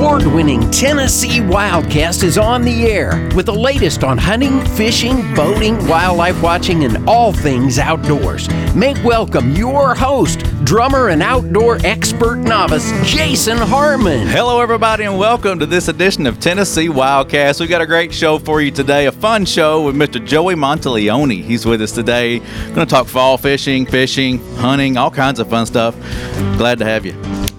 award winning Tennessee Wildcast is on the air with the latest on hunting, fishing, boating, wildlife watching, and all things outdoors. Make welcome your host, drummer and outdoor expert novice, Jason Harmon. Hello, everybody, and welcome to this edition of Tennessee Wildcast. We've got a great show for you today, a fun show with Mr. Joey Monteleone. He's with us today. Going to talk fall fishing, fishing, hunting, all kinds of fun stuff. Glad to have you.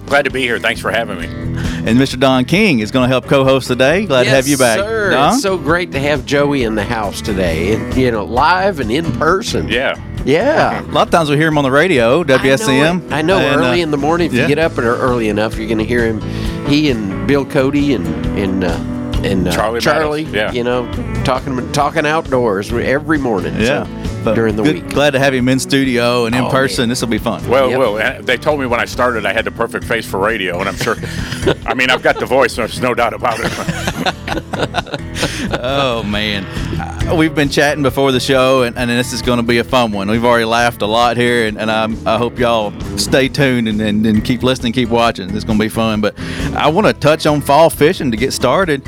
Glad to be here. Thanks for having me. And Mr. Don King is going to help co-host today. Glad yes, to have you back. Sir. Don? It's so great to have Joey in the house today, and you know, live and in person. Yeah. Yeah. A lot of times we hear him on the radio, WSCM. I know, and, early uh, in the morning, if yeah. you get up early enough, you're going to hear him. He and Bill Cody and and uh, and uh, Charlie Charlie, yeah. you know, talking talking outdoors every morning. Yeah. so, But during the good- week. Glad to have him in studio and in Oh, person. This will be fun. Well, Yep. well, they told me when I started I had the perfect face for radio, and I'm sure. I mean, I've got the voice, there's no doubt about it. Oh man, Uh, we've been chatting before the show, and, and this is going to be a fun one. We've already laughed a lot here, and, and I'm, I hope y'all stay tuned and, and, and keep listening, keep watching. It's going to be fun. But I want to touch on fall fishing to get started.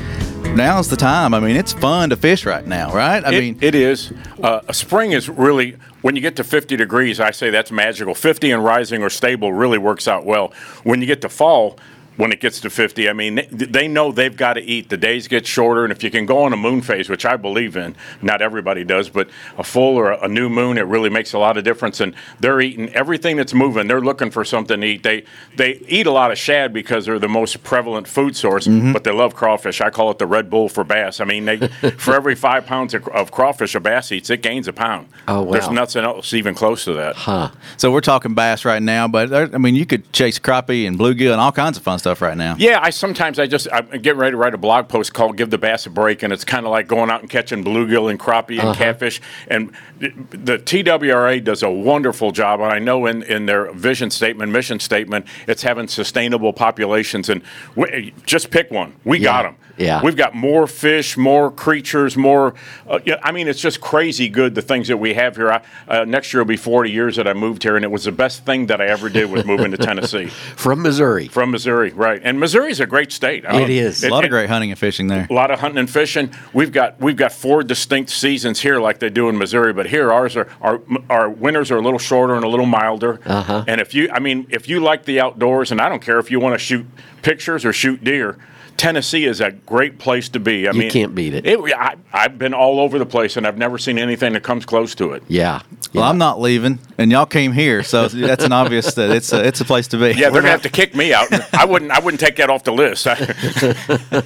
Now's the time. I mean, it's fun to fish right now, right? I It- mean, it is. Uh, spring is really when you get to 50 degrees. I say that's magical. 50 and rising or stable really works out well. When you get to fall. When it gets to 50, I mean, they, know they've got to eat. The days get shorter, and if you can go on a moon phase, which I believe in, not everybody does, but a full or a, new moon, it really makes a lot of difference. And they're eating everything that's moving. They're looking for something to eat. They they eat a lot of shad because they're the most prevalent food source, Mm-hmm. but they love crawfish. I call it the Red Bull for bass. I mean, they for every five pounds of, of crawfish a bass eats, it gains a pound. Oh, wow. There's nothing else even close to that. Huh. so we're talking bass right now, but there, I mean, you could chase crappie and bluegill and all kinds of fun stuff right now. Yeah, I sometimes I just I'm getting ready to write a blog post called "Give the Bass a Break," and it's kind of like going out and catching bluegill and crappie and catfish. And the TWRA does a wonderful job, and I know in, in their vision statement, mission statement, it's having sustainable populations. And we, just pick one. We got 'em. got them. Yeah. we've got more fish, more creatures, more. Uh, yeah, I mean, it's just crazy good the things that we have here. I, uh, next year will be 40 years that I moved here, and it was the best thing that I ever did was moving to Tennessee From Missouri. from Missouri, right? And Missouri's a great state. I It is. A lot of great hunting and fishing there. a lot of hunting and fishing. We've got we've got four distinct seasons here, like they do in Missouri. But here, ours are our our winters are a little shorter and a little milder. Uh-huh. And if you, I mean, if you like the outdoors, and I don't care if you want to shoot pictures or shoot deer. Tennessee is a great place to be. I You mean, can't beat it. I, I've been all over the place, and I've never seen anything that comes close to it. Yeah. Well, I'm not leaving, and y'all came here, so that's an obvious that it's a, it's a place to be. Yeah, they're gonna have to kick me out. I wouldn't. I wouldn't take that off the list.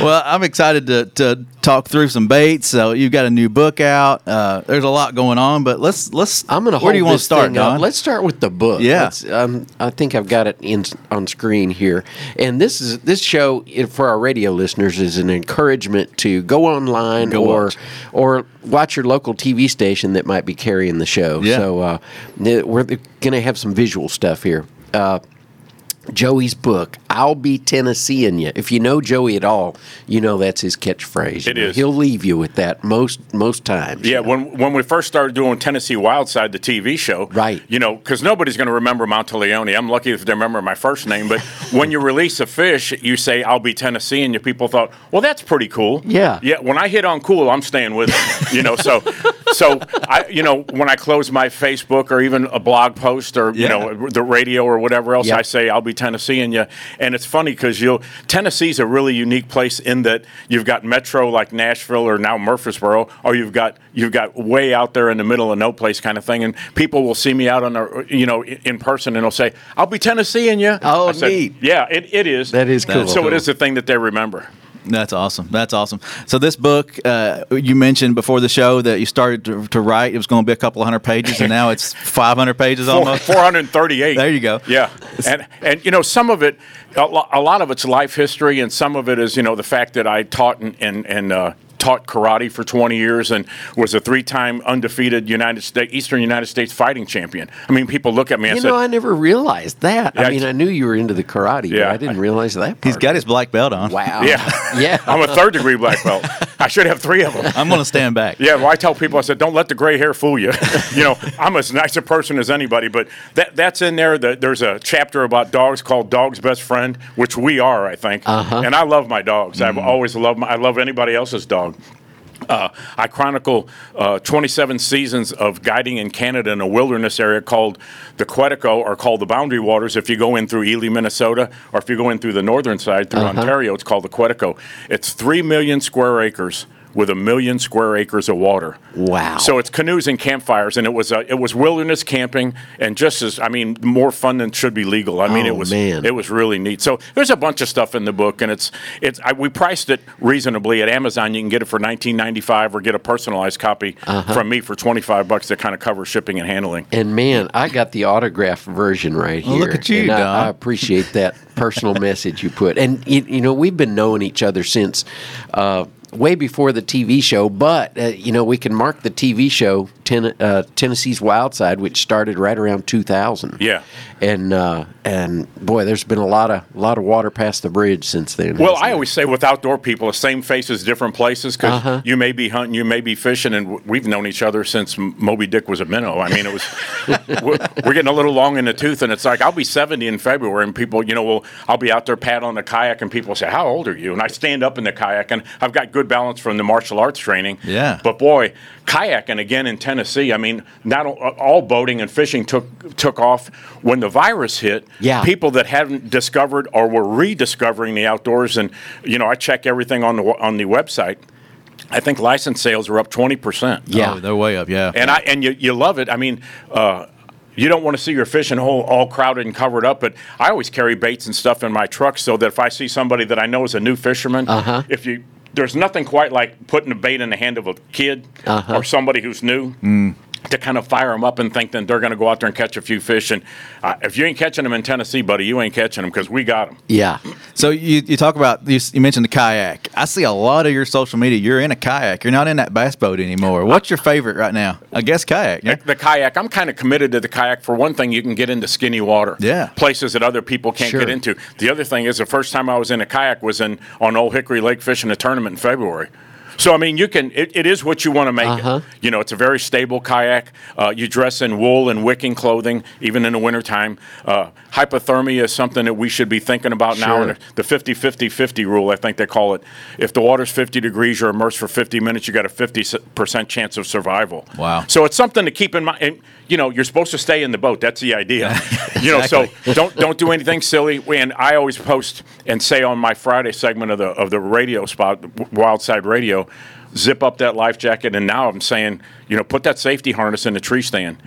Well, I'm excited to, to talk through some baits. So you've got a new book out. Uh, there's a lot going on, but let's let's. I'm going to Where do you want to start, thing. Don? Let's start with the book. Yeah. Um, I think I've got it in on screen here, and this is this show i- for our radio listeners is an encouragement to go online Go or watch. or watch your local TV station that might be carrying the show. Yeah. So uh, we're going to have some visual stuff here. Uh, Joey's book, I'll be Tennesseeing you. If you know Joey at all, you know that's his catchphrase. It You know, is. He'll leave you with that most most times. Yeah, when when we first started doing Tennessee Wildside, the TV show, Right. You know, because nobody's going to remember Monteleone. I'm lucky if they remember my first name. But when you release a fish, you say I'll be Tennessee, and your people thought, well, that's pretty cool. Yeah. yeah. When I hit on cool, I'm staying with it. You know, so so I, you know, when I close my Facebook or even a blog post or you know the radio or whatever else, Yeah. I say I'll be Tennessee, and you. And it's funny because you'll Tennessee's a really unique place in that you've got metro like Nashville or now Murfreesboro, or you've got you've got way out there in the middle of no place kind of thing, and people will see me out on a you know in person and they'll say I'll be Tennesseeing you. Oh, said, neat. Yeah, it, it is. That is cool. So it is the thing that they remember. That's awesome. That's awesome. So this book, uh, you mentioned before the show that you started to, to write. It was going to be a couple of hundred pages, and now it's 500 pages almost. 438. There you go. Yeah, and and you know some of it, a lot of it's life history, and some of it is you know the fact that I taught and and, and uh, taught karate for 20 years and was a three-time undefeated United States Eastern United States fighting champion. I mean, people look at me and say, You say, know, I never realized that. Yeah, I mean, I knew you were into the karate, Yeah. but I didn't realize that. Part. He's got his black belt on. Wow. Yeah. Yeah. I'm a third degree black belt. I should have three of them. I'm going to stand back. Yeah, well, I tell people, I said, don't let the gray hair fool you. you know, I'm as nice a person as anybody, but that that's in there. The, there's a chapter about dogs called Dog's Best Friend, which we are, I think. Uh-huh. And I love my dogs. I've always loved my, I love anybody else's dog. Uh, I chronicle uh, 27 seasons of guiding in Canada in a wilderness area called the Quetico or called the Boundary Waters. If you go in through Ely, Minnesota, or if you go in through the northern side through Ontario, it's called the Quetico. It's 3 million square acres with a million square acres of water. Wow. So it's canoes and campfires, and it was uh, it was wilderness camping, and just as I mean, more fun than should be legal. I mean, Oh, it was man. it was really neat. So there's a bunch of stuff in the book, and it's it's I, we priced it reasonably at Amazon. You can get it for 19.95 or get a personalized copy Uh-huh. from me for 25 bucks that kind of covers shipping and handling. And man, I got the autograph version right here. Well, look at you, and I, I appreciate that personal message you put. And you, you know, we've been knowing each other since uh, way before the TV show. But uh, you know, we can mark the TV show ten, uh, Tennessee's Wild Side, which started right around 2000. Yeah. And uh, and boy, there's been a lot of lot of water past the bridge since then. Well, I there? always say with outdoor people, the same faces, different places, because Uh-huh. you may be hunting, you may be fishing, and we've known each other since Moby Dick was a minnow. I mean, it was we're, we're getting a little long in the tooth, and it's like I'll be 70 in February, and people, you know, well, I'll be out there paddling a kayak, and people say, "How old are you?" And I stand up in the kayak, and I've got good balance from the martial arts training. Yeah. But boy, kayaking again in Tennessee. I mean, not all, all boating and fishing took took off when the virus hit. Yeah. People that hadn't discovered or were rediscovering the outdoors, and you know, I check everything on the on the website. I think license sales are up twenty percent. Yeah. Oh, they're way up. Yeah. and I and you you love it. I mean. Uh, you don't want to see your fishing hole all crowded and covered up, but I always carry baits and stuff in my truck so that if I see somebody that I know is a new fisherman, Uh-huh. if you there's nothing quite like putting a bait in the hand of a kid Uh-huh. or somebody who's new to kind of fire them up and think that they're going to go out there and catch a few fish. And uh, if you ain't catching them in Tennessee, buddy, you ain't catching them because we got them. yeah. So you, you talk about you, you mentioned the kayak. I see a lot of your social media. You're in a kayak. You're not in that bass boat anymore. What's your favorite right now? I guess kayak. yeah? The, the kayak, I'm kind of committed to the kayak. For one thing, you can get into skinny water. Yeah. Places that other people can't Sure. get into. The other thing is the first time I was in a kayak was in on Old Hickory Lake fishing a tournament in February. So I mean, you can. It, it is what you want to make Uh-huh. it. You know, it's a very stable kayak. Uh, you dress in wool and wicking clothing, even in the wintertime. Uh, hypothermia is something that we should be thinking about now. And the 50-50-50 rule, I think they call it. If the water's 50 degrees, you're immersed for 50 minutes, you got a 50% chance of survival. Wow. So it's something to keep in mind. And, you know, you're supposed to stay in the boat. That's the idea. You know, so don't don't do anything silly. And I always post and say on my Friday segment of the of the radio spot, Wildside Radio, zip up that life jacket. And now I'm saying, you know, put that safety harness in the tree stand.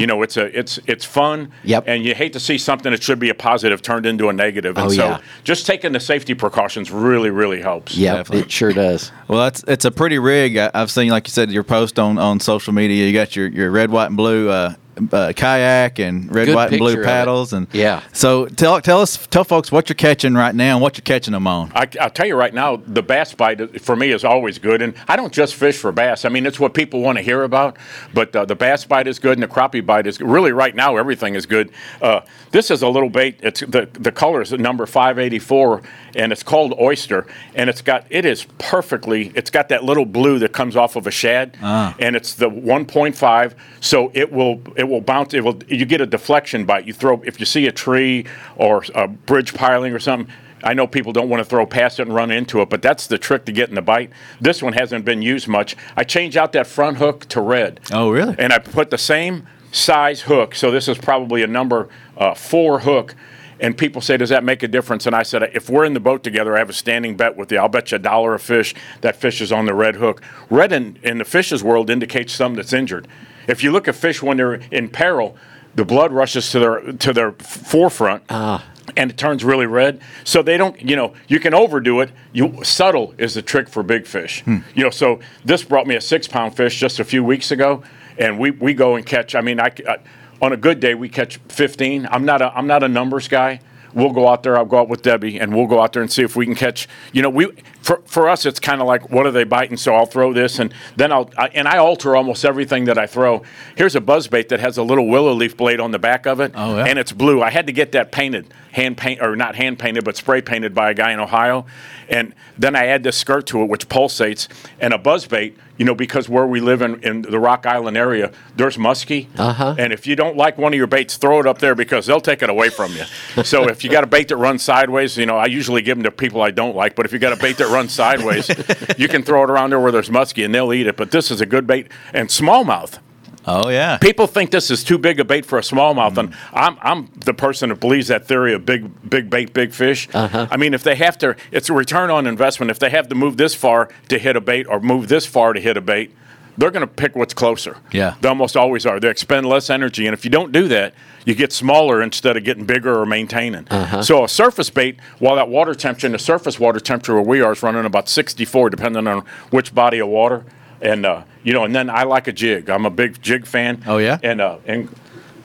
You know, it's a it's it's fun. Mm-hmm. Yep. And you hate to see something that should be a positive turned into a negative. And Oh, so yeah. just taking the safety precautions really really helps. Yeah, it sure does. Well, it's it's a pretty rig. I, I've seen, like you said, your post on, on social media. You got your, your red, white, and blue uh, uh, kayak and red, Good white, and blue paddles. And Yeah. So tell tell us tell folks what you're catching right now and what you're catching them on. I, I'll tell you right now, the bass bite for me is always good, and I don't just fish for bass. I mean, it's what people want to hear about. But uh, the bass bite is good, and the crappie bite is really right now. Everything is good. Uh, this is a little bait. It's the the color is number five eighty four, and it's called oyster, and it's got it is perfectly. It's got that little blue that comes off of a shad, and it's the one point five. So it will it will bounce. It will you get a deflection bite. You throw if you see a tree or a bridge piling or something. I know people don't want to throw past it and run into it, but that's the trick to getting the bite. This one hasn't been used much. I changed out that front hook to red. Oh, really? And I put the same size hook. So this is probably a number uh, four hook. And people say, does that make a difference? And I said, if we're in the boat together, I have a standing bet with you. I'll bet you a dollar a fish that fish is on the red hook. Red in, in the fish's world indicates something that's injured. If you look at fish when they're in peril, the blood rushes to their to their forefront ah. and it turns really red. So they don't, you know, you can overdo it. You subtle is the trick for big fish. Hmm. You know, so this brought me a six pound fish just a few weeks ago, and we, we go and catch. I mean, I, I on a good day we catch 15. I'm not a I'm not a numbers guy. We'll go out there. I'll go out with Debbie, and we'll go out there and see if we can catch. You know, we for, for us, it's kind of like what are they biting? So I'll throw this, and then I'll I, and I alter almost everything that I throw. Here's a buzz bait that has a little willow leaf blade on the back of it, Oh, yeah. and it's blue. I had to get that painted, hand paint or not hand painted, but spray painted by a guy in Ohio, and then I add this skirt to it, which pulsates, and a buzz bait. You know, because where we live in, in the Rock Island area, there's muskie, Uh-huh. and if you don't like one of your baits, throw it up there because they'll take it away from you. so if you got a bait that runs sideways, you know, I usually give them to people I don't like. But if you got a bait that runs sideways, you can throw it around there where there's muskie and they'll eat it. But this is a good bait and smallmouth. Oh yeah. People think this is too big a bait for a smallmouth, and I'm I'm the person that believes that theory of big big bait, big fish. I mean, if they have to, it's a return on investment. If they have to move this far to hit a bait or move this far to hit a bait, they're going to pick what's closer. Yeah. they almost always are. They expend less energy, and if you don't do that, you get smaller instead of getting bigger or maintaining. So a surface bait, while that water temperature, and the surface water temperature where we are is running about 64, depending on which body of water. And uh, you know, and then I like a jig. I'm a big jig fan. Oh, yeah? and uh, and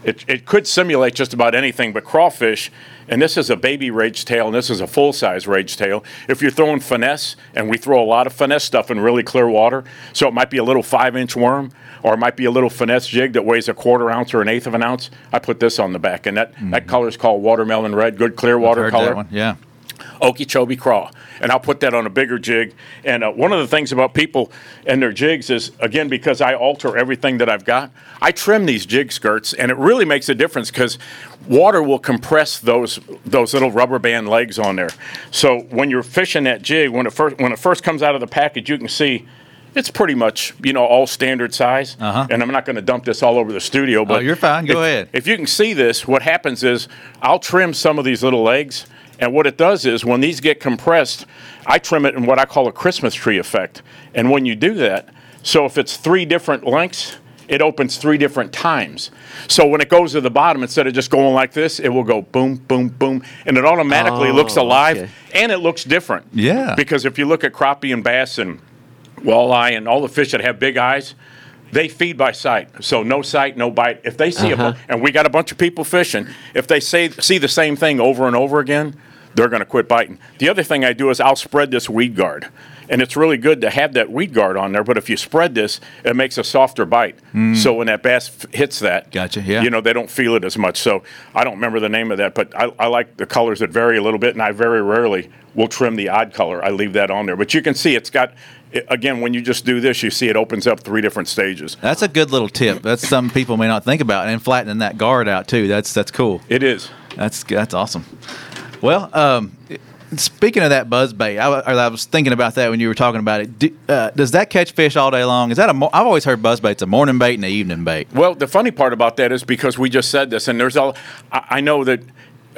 it, it could simulate just about anything, but crawfish, and this is a baby rage tail, and this is a full size rage tail. If you're throwing finesse, and we throw a lot of finesse stuff in really clear water, so it might be a little five inch worm, or it might be a little finesse jig that weighs a quarter ounce or an eighth of an ounce. I put this on the back, and that, that color is called watermelon red, good clear Mm-hmm. Water color. that one. Yeah. Okeechobee craw, and I'll put that on a bigger jig. And uh, one of the things about people and their jigs is, again, because I alter everything that I've got, I trim these jig skirts, and it really makes a difference because water will compress those those little rubber band legs on there. So when you're fishing that jig, when it first when it first comes out of the package, you can see. It's pretty much, you know, all standard size, Uh-huh. and I'm not going to dump this all over the studio. But Oh, you're fine. Go if- ahead. if you can see this, what happens is I'll trim some of these little legs, and what it does is when these get compressed, I trim it in what I call a Christmas tree effect. And when you do that, so if it's three different lengths, it opens three different times. So when it goes to the bottom, instead of just going like this, it will go boom, boom, boom, and it automatically looks Oh, alive okay. and it looks different. Yeah. Because if you look at crappie and bass and walleye and all the fish that have big eyes, they feed by sight. So no sight, no bite. If they see Uh-huh. a, and we got a bunch of people fishing, if they say see the same thing over and over again, they're going to quit biting. The other thing I do is I'll spread this weed guard. And it's really good to have that weed guard on there, but if you spread this, it makes a softer bite. So when that bass f- hits that, Mm. Gotcha, yeah. you know, they don't feel it as much. So I don't remember the name of that, but I, I like the colors that vary a little bit, and I very rarely will trim the odd color. I leave that on there. But you can see it's got, i- again, when you just do this, you see it opens up three different stages. That's a good little tip. That's something people may not think about, and flattening that guard out too. That's that's cool. It is. That's that's awesome. Well, um, speaking of that buzz bait, I, I was thinking about that when you were talking about it. Do, uh, does that catch fish all day long? Is that a? Mo- I've always heard buzz bait's a morning bait and an evening bait. Well, the funny part about that is because we just said this, and there's all, I, I know that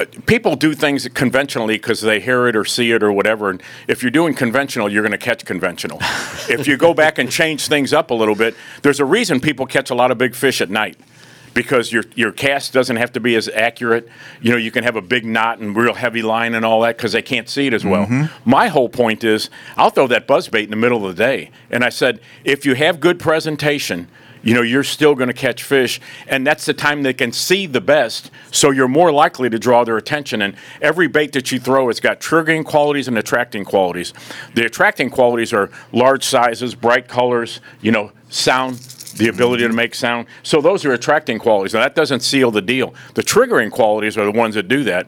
people do things conventionally because they hear it or see it or whatever. And if you're doing conventional, you're going to catch conventional. if you go back and change things up a little bit, there's a reason people catch a lot of big fish at night. Because your your cast doesn't have to be as accurate. You know, you can have a big knot and real heavy line and all that because they can't see it as well. Mm-hmm. My whole point is, I'll throw that buzz bait in the middle of the day, and I said, if you have good presentation, you know you're still going to catch fish and that's the time they can see the best so you're more likely to draw their attention. And every bait that you throw has got triggering qualities and attracting qualities. The attracting qualities are large sizes bright colors you know sound the ability to make sound. So those are attracting qualities. Now that doesn't seal the deal. The triggering qualities are the ones that do that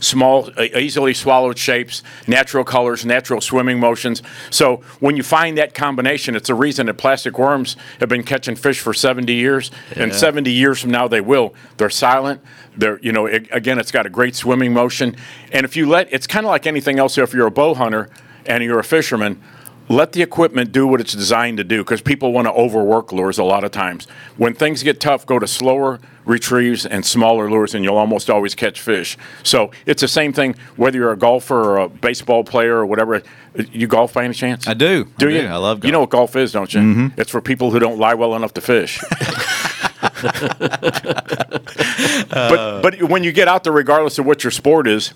small, easily swallowed shapes, natural colors, natural swimming motions. So when you find that combination, it's the reason that plastic worms have been catching fish for 70 years, and 70 years from now they will. They're silent. They're, you know, it, again, it's got a great swimming motion, and if you let, it's kind of like anything else. If you're a bow hunter and you're a fisherman. Let the equipment do what it's designed to do because people want to overwork lures a lot of times. When things get tough, go to slower retrieves and smaller lures, and you'll almost always catch fish. So it's the same thing whether you're a golfer or a baseball player or whatever. You golf by any chance? I do. Do I you? do. I love You know what golf is, don't you? Mm-hmm. It's for people who don't lie well enough to fish. but but when you get out there, regardless of what your sport is,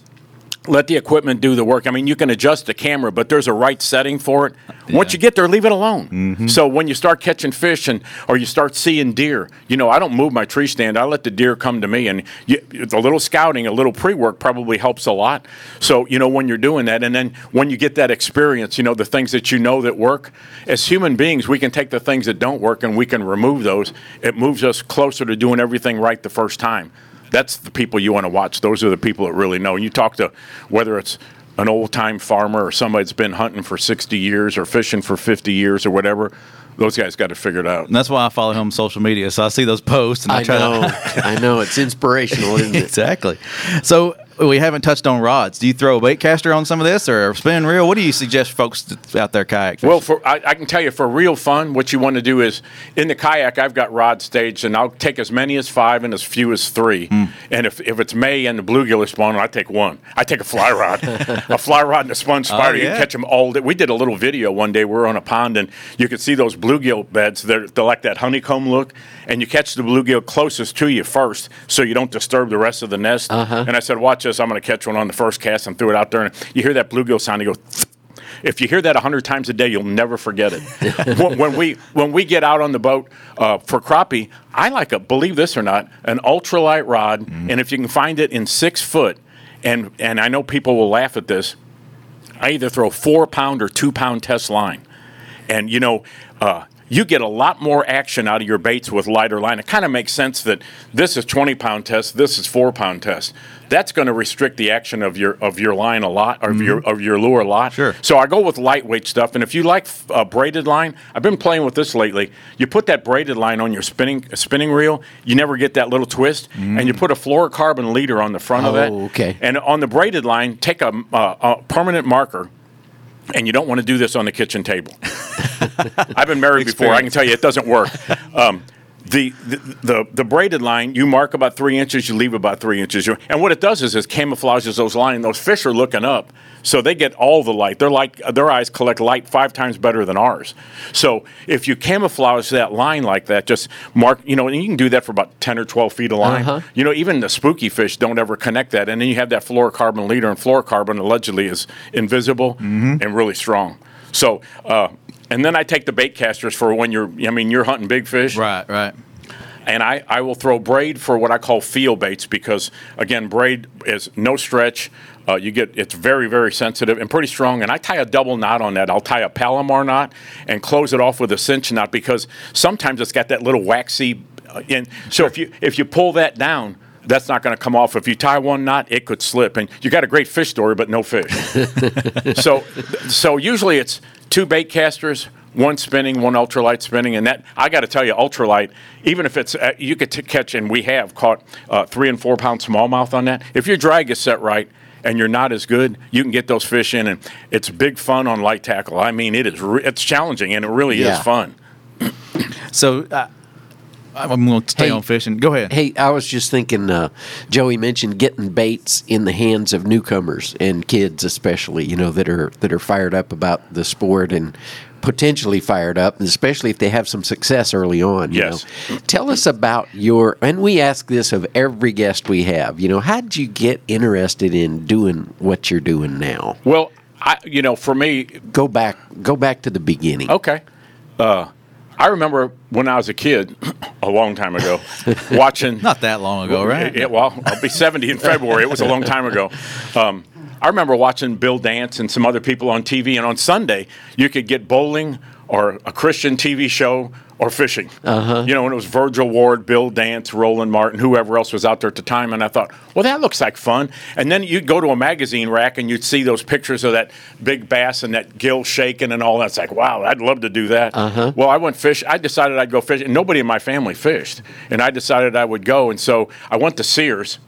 let the equipment do the work. I mean, you can adjust the camera, but there's a right setting for it. Once you get there, leave it alone. Mm-hmm. So when you start catching fish and or you start seeing deer, you know, I don't move my tree stand. I let the deer come to me, and you, a little scouting, a little pre-work probably helps a lot. So you know when you're doing that, and then when you get that experience, you know the things that you know that work. As human beings, we can take the things that don't work and we can remove those. It moves us closer to doing everything right the first time that's the people you want to watch. Those are the people that really know. And you talk to whether it's an old time farmer or somebody that's been hunting for 60 years or fishing for 50 years or whatever. Those guys got to figure it out. And that's why I follow him on social media. So I see those posts and I, I try know. to. I know. It's inspirational, isn't it? exactly. So we haven't touched on rods. Do you throw a bait caster on some of this or a spin reel? What do you suggest folks out there kayak fishing? Well, for I, I can tell you for real fun, what you want to do is in the kayak, I've got rod staged, and I'll take as many as five and as few as three. Hmm. And if, if it's May and the bluegill is spawning, I take one. I take a fly rod, a fly rod and a sponge spider. You Oh, yeah. can catch them all day. We did a little video one day. We were on a pond, and you could see those bluegill beds. They're, they're like that honeycomb look, and you catch the bluegill closest to you first, so you don't disturb the rest of the nest. Uh-huh. And I said, "Watch this. I'm going to catch one on the first cast and threw it out there." And you hear that bluegill sound, you go. If you hear that hundred times a day, you'll never forget it. when, when we when we get out on the boat uh, for crappie, I like a believe this or not an ultralight rod, and if you can find it in six foot, and and I know people will laugh at this. I either throw four pound or two pound test line, and you know. Uh, you get a lot more action out of your baits with lighter line. It kind of makes sense that this is 20 pound test, this is four pound test. That's going to restrict the action of your of your line a lot, or of your of your lure a lot. Sure. So I go with lightweight stuff, and if you like uh, braided line, I've been playing with this lately. You put that braided line on your spinning spinning reel, you never get that little twist, and you put a fluorocarbon leader on the front of that. Oh, okay. And on the braided line, take a, uh, a permanent marker. And you don't want to do this on the kitchen table. I've been married before. I can tell you it doesn't work. Um, the, the, the the braided line, you mark about three inches, you leave about three inches, and what it does is it camouflages those lines. Those fish are looking up, so they get all the light. They're like their eyes collect light five times better than ours. So if you camouflage that line like that, just mark, you know, and you can do that for about ten or twelve feet of line. Uh-huh. You know, even the spooky fish don't ever connect that, and then you have that fluorocarbon leader, and fluorocarbon allegedly is invisible and really strong. So, uh, and then I take the bait casters for when you're, I mean, you're hunting big fish, right, right. and I, I will throw braid for what I call field baits because again, braid is no stretch. Uh, you get it's very very sensitive and pretty strong. And I tie a double knot on that. I'll tie a Palomar knot and close it off with a cinch knot because sometimes it's got that little waxy. Uh, in, so if you if you pull that down. That's not going to come off. If you tie one knot, it could slip, and you got a great fish story, but no fish. so, so usually it's two bait casters, one spinning, one ultralight spinning, and that I got to tell you, ultralight. Even if it's uh, you could t- catch, and we have caught uh, three and four pound smallmouth on that. If your drag is set right and you're not as good, you can get those fish in, and it's big fun on light tackle. I mean, it is re- it's challenging, and it really Yeah. is fun. So uh, I'm going to stay Hey. on fishing. Go ahead. Hey, I was just thinking. Uh, Joey mentioned getting baits in the hands of newcomers and kids, especially you know that are that are fired up about the sport and potentially fired up, and especially if they have some success early on. You Yes. know. Tell us about your. And we ask this of every guest we have. You know, how did you get interested in doing what you're doing now? Well, I you know for me, Go back. Go back to the beginning. Okay. Uh, I remember when I was a kid, a long time ago, watching. Not that long ago, right? Yeah, well, I'll be 70 in February. It was a long time ago. Um, I remember watching Bill Dance and some other people on TV, and on Sunday, you could get bowling or a Christian TV show or fishing. Uh-huh. You know, and it was Virgil Ward, Bill Dance, Roland Martin, whoever else was out there at the time. And I thought, well, that looks like fun. And then you'd go to a magazine rack and you'd see those pictures of that big bass and that gill shaking and all that. It's like, wow, I'd love to do that. Uh-huh. Well, I went fish. I decided I'd go fishing. And nobody in my family fished. And I decided I would go. And so I went to Sears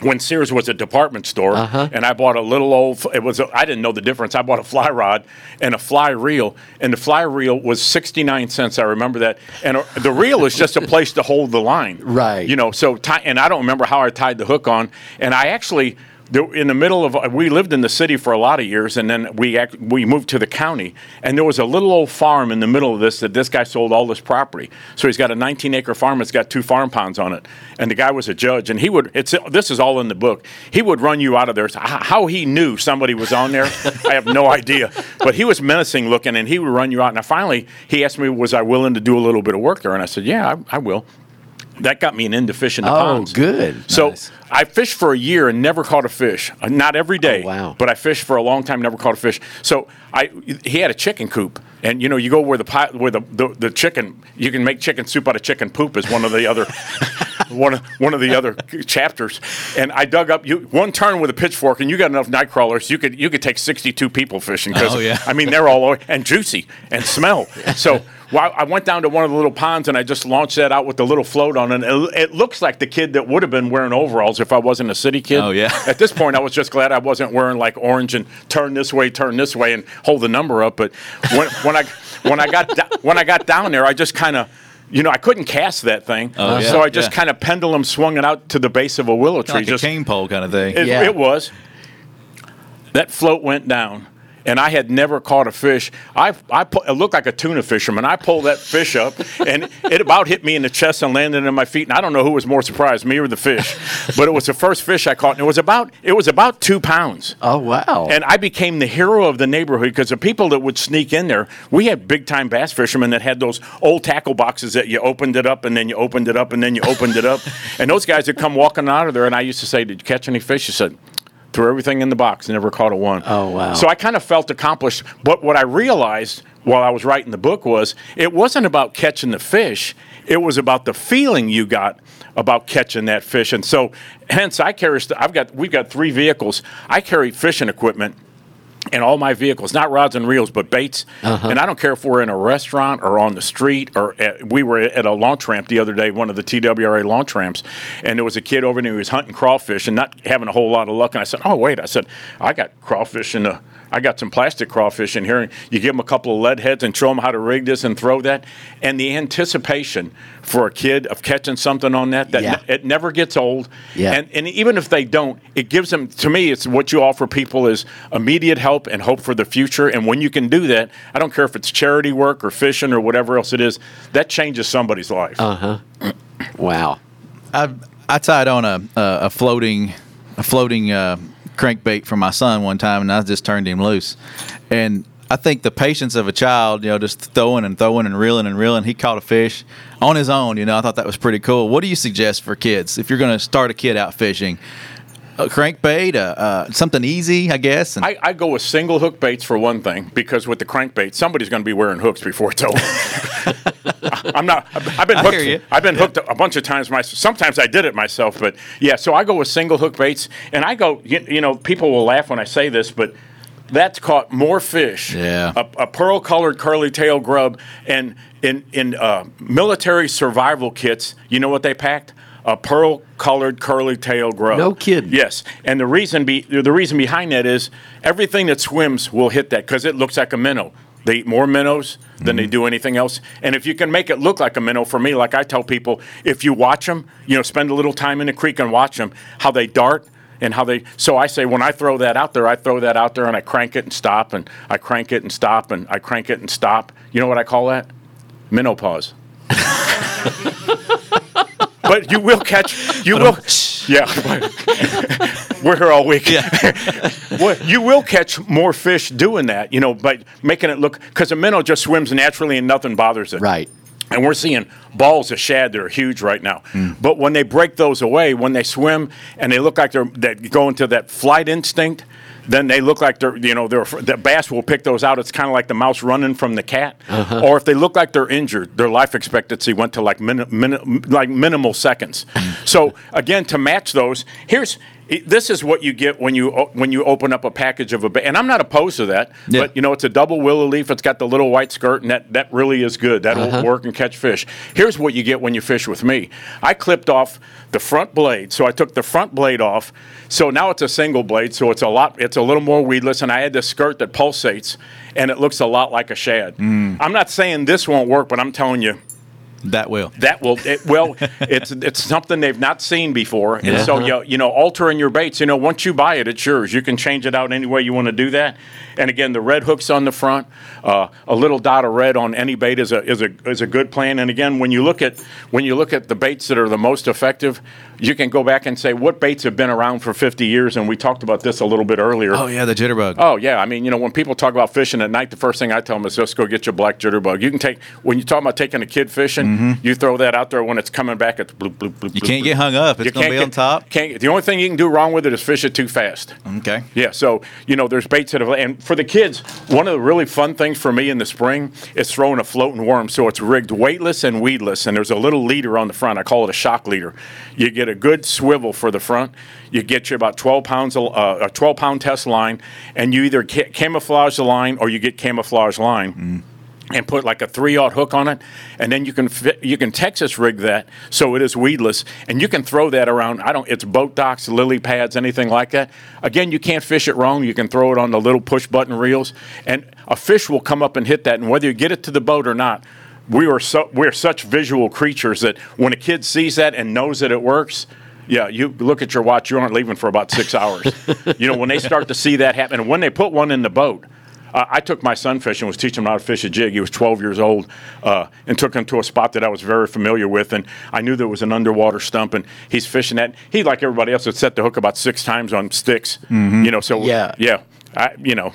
when Sears was a department store, and I bought a little old. It was I didn't know the difference. I bought a fly rod and a fly reel, and the fly reel was sixty nine cents. I remember that, and uh, the reel is just a place to hold the line, Right. You know, so ti and I don't remember how I tied the hook on, and I actually in the middle of we lived in the city for a lot of years, and then we act, we moved to the county, and there was a little old farm in the middle of this that this guy sold all this property. So he's got a 19 acre farm. It's got two farm ponds on it, and the guy was a judge, and he would. It's this is all in the book. He would run you out of there. How he knew somebody was on there, I have no idea. But he was menacing looking, and he would run you out. Now finally, he asked me, was I willing to do a little bit of work there, and I said, yeah, I, I will that got me an end to fishing the oh, ponds. good. So nice. I fished for a year and never caught a fish. Uh, Not every day. Oh, wow. But I fished for a long time, never caught a fish. So I he had a chicken coop, and you know you go where the pot, where the, the, the chicken you can make chicken soup out of chicken poop is one of the other one of one of the other chapters. And I dug up you one turn with a pitchfork, and you got enough night crawlers. You could you could take sixty two people fishing because Oh, yeah. I mean they're all over and juicy and smell. So. Well, I went down to one of the little ponds and I just launched that out with the little float on it. It, it looks like the kid that would have been wearing overalls if I wasn't a city kid. Oh, yeah. At this point, I was just glad I wasn't wearing like orange and turn this way, turn this way, and hold the number up. But when, when I when I got when I got down there, I just kind of. You know, I couldn't cast that thing, Oh, yeah, so I just yeah. kind of pendulum swung it out to the base of a willow tree. like just a cane pole kind of thing. it, Yeah. it was. That float went down, and I had never caught a fish. I, I pu- it looked like a tuna fisherman. I pulled that fish up, and it about hit me in the chest and landed in my feet. And I don't know who was more surprised, me or the fish, but it was the first fish I caught, and it was about it was about two pounds. Oh wow. And I became the hero of the neighborhood because the people that would sneak in there, we had big time bass fishermen that had those old tackle boxes that you opened it up and then you opened it up and then you opened it up. And those guys would come walking out of there, and I used to say, Did you catch any fish? He said, Threw everything in the box, never caught a one. Oh, wow. So I kind of felt accomplished. But what I realized while I was writing the book was it wasn't about catching the fish, it was about the feeling you got about catching that fish. And so, hence, I carry, I've got, we've got three vehicles. I carry fishing equipment in all my vehicles, not rods and reels, but baits. Uh-huh. And I don't care if we're in a restaurant or on the street or at, we were at a launch ramp the other day, one of the TWRA launch ramps, and there was a kid over there who was hunting crawfish and not having a whole lot of luck. And I said, "Oh wait," I said, "I got crawfish in the." I got some plastic crawfish in here. And you give them a couple of lead heads and show them how to rig this and throw that. And the anticipation for a kid of catching something on that, that Yeah. it never gets old. Yeah. And, and even if they don't, it gives them, to me, it's what you offer people is immediate help and hope for the future. And when you can do that, I don't care if it's charity work or fishing or whatever else it is, that changes somebody's life. Uh. huh. wow. I I tied on a a, a floating a floating uh, crankbait for my son one time, and I just turned him loose. And I think the patience of a child, you know, just throwing and throwing and reeling and reeling. He caught a fish on his own. You know, I thought that was pretty cool. What do you suggest for kids if you're going to start a kid out fishing? A crankbait, uh, uh, something easy, I guess. And I, I go with single hook baits for one thing because with the crankbait, somebody's going to be wearing hooks before it's over. I'm not. I've been hooked. I've been hooked a bunch of times myself. Sometimes I did it myself, but yeah. So I go with single hook baits, and I go. You, you know, people will laugh when I say this, but that's caught more fish. Yeah. A, a pearl colored curly tail grub, and in in uh, military survival kits, you know what they packed? A pearl colored curly tail grub. No kidding. Yes, and the reason be the reason behind that is everything that swims will hit that because it looks like a minnow. They eat more minnows than they mm-hmm. do anything else. And if you can make it look like a minnow, for me, like I tell people, if you watch them, you know, spend a little time in the creek and watch them, how they dart and how they. So I say when I throw that out there, I throw that out there and I crank it and stop and I crank it and stop and I crank it and stop. You know what I call that? Menopause. but you will catch. You will. Yeah. We're here all week. Yeah. well, you will catch more fish doing that, you know, by making it look because a minnow just swims naturally and nothing bothers it. Right. And we're seeing balls of shad that are huge right now. Mm. But when they break those away, when they swim and they look like they're they go into that flight instinct, then they look like they're you know they're the bass will pick those out. It's kind of like the mouse running from the cat. Uh-huh. Or if they look like they're injured, their life expectancy went to like min, min, like minimal seconds. Mm. so again, to match those, here's this is what you get when you when you open up a package of a ba- and I'm not opposed to that, Yeah. but you know it's a double willow leaf. It's got the little white skirt, and that that really is good. That'll uh-huh. work and catch fish. Here's what you get when you fish with me. I clipped off the front blade, so I took the front blade off. So now it's a single blade, so it's a lot. It's a little more weedless, and I had this skirt that pulsates, and it looks a lot like a shad. Mm. I'm not saying this won't work, but I'm telling you That will. That will it, well. it's it's something they've not seen before, and Yeah. so you you know altering your baits. You know once you buy it, it's yours. You can change it out any way you want to do that. And again, the red hooks on the front, uh, a little dot of red on any bait is a is a is a good plan. And again, when you look at when you look at the baits that are the most effective, you can go back and say what baits have been around for 50 years. And we talked about this a little bit earlier. Oh yeah, the jitterbug. Oh yeah, I mean, you know, when people talk about fishing at night, the first thing I tell them is just go get your black jitterbug. You can take when you talk about taking a kid fishing, mm-hmm. you throw that out there when it's coming back. It's bloop bloop bloop. You bloop, can't bloop. get hung up. It's You gonna can't be get- on top. Can't. The only thing you can do wrong with it is fish it too fast. Okay. Yeah, so you know, there's baits that have, and for the kids, one of the really fun things for me in the spring is throwing a floating worm. So it's rigged weightless and weedless, and there's a little leader on the front. I call it a shock leader. You get a good swivel for the front. You get you about 12 pounds, of- uh, a 12 pound test line, and you either ca- camouflage the line or you get camouflage line and put like a three aught hook on it, and then you can fit, you can Texas rig that so it is weedless, and you can throw that around. I don't. It's boat docks, lily pads, anything like that. Again, you can't fish it wrong. You can throw it on the little push button reels, and a fish will come up and hit that. And whether you get it to the boat or not, we are so we're such visual creatures that when a kid sees that and knows that it works. Yeah, you look at your watch. You aren't leaving for about six hours. you know when they start to see that happen, and when they put one in the boat, uh, I took my son fishing, was teaching him how to fish a jig. He was 12 years old, uh, and took him to a spot that I was very familiar with, and I knew there was an underwater stump, and he's fishing that. He, like everybody else, had set the hook about six times on sticks. You know, so Yeah. yeah, I, you know.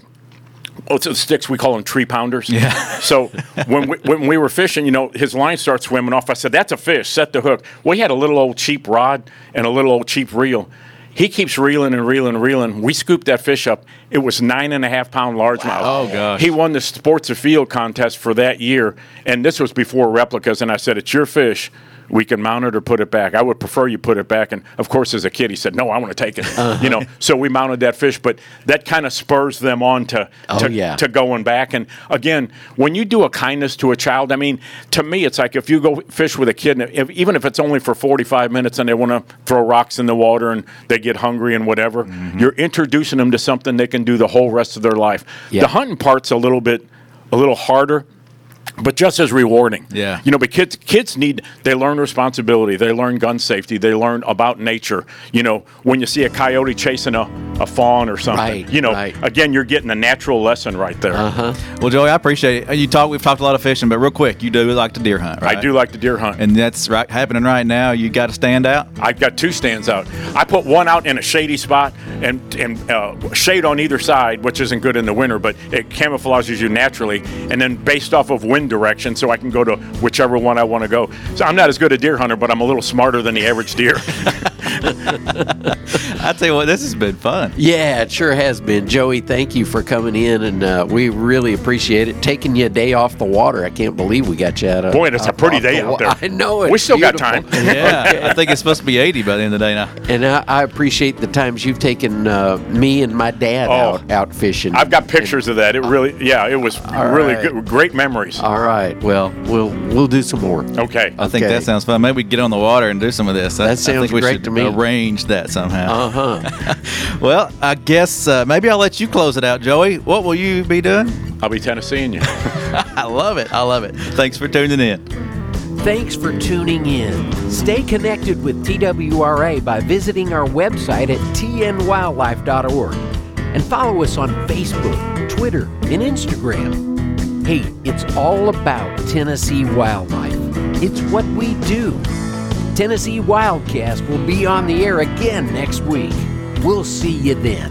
Oh, it's the sticks we call them tree pounders. Yeah. So when we, when we were fishing, you know, his line starts swimming off. I said, "That's a fish. Set the hook." Well, he had a little old cheap rod and a little old cheap reel. He keeps reeling and reeling and reeling. We scooped that fish up. It was nine and a half pound largemouth. Oh, gosh. He won the Sports Afield contest for that year, and this was before replicas. And I said, "It's your fish. We can mount it or put it back. I would prefer you put it back." And of course, as a kid, he said, "No, I want to take it." Uh-huh. You know, so we mounted that fish. But that kind of spurs them on to Oh, to, yeah. to going back. And again, when you do a kindness to a child, I mean, to me, it's like if you go fish with a kid, and if, even if it's only for 45 minutes and they want to throw rocks in the water and they get hungry and whatever, Mm-hmm. you're introducing them to something they can do the whole rest of their life. Yeah. The hunting part's a little bit, a little harder. But just as rewarding, Yeah. You know, but kids, kids need they learn responsibility, they learn gun safety, they learn about nature. You know, when you see a coyote chasing a, a fawn or something, Right, you know, right. again, you're getting a natural lesson right there. Uh-huh. Well, Joey, I appreciate it. You talk. We've talked a lot of fishing, but real quick, you do like to deer hunt, right? I do like to deer hunt. and that's right happening right now. You got to stand out. I've got two stands out. I put one out in a shady spot and and uh, shade on either side, which isn't good in the winter, but it camouflages you naturally. And then based off of wind direction, so I can go to whichever one I want to go. So I'm not as good a deer hunter, but I'm a little smarter than the average deer. I tell you what, this has been fun. Yeah, it sure has been. Joey, thank you for coming in, and uh, we really appreciate it. Taking you a day off the water. I can't believe we got you out of Boy, it's a pretty day the out there. I know it. We still got time. Yeah, I think it's supposed to be 80 by the end of the day now. And I, I appreciate the times you've taken uh, me and my dad Oh. out out fishing. I've got pictures of that. It really, yeah, it was really right. good, great memories. All right. Well, we'll we'll do some more. Okay. I think Okay. that sounds fun. Maybe we get on the water and do some of this. I- That I sounds think we great should to me. arrange that somehow. Uh huh. Well, I guess uh, maybe I'll let you close it out, Joey. What will you be doing? I'll be Tennesseeing you. I love it. I love it. Thanks for tuning in. Thanks for tuning in. Stay connected with TWRA by visiting our website at tnwildlife.org and follow us on Facebook, Twitter, and Instagram. Hey, it's all about Tennessee wildlife. It's what we do. Tennessee Wildcast will be on the air again next week. We'll see you then.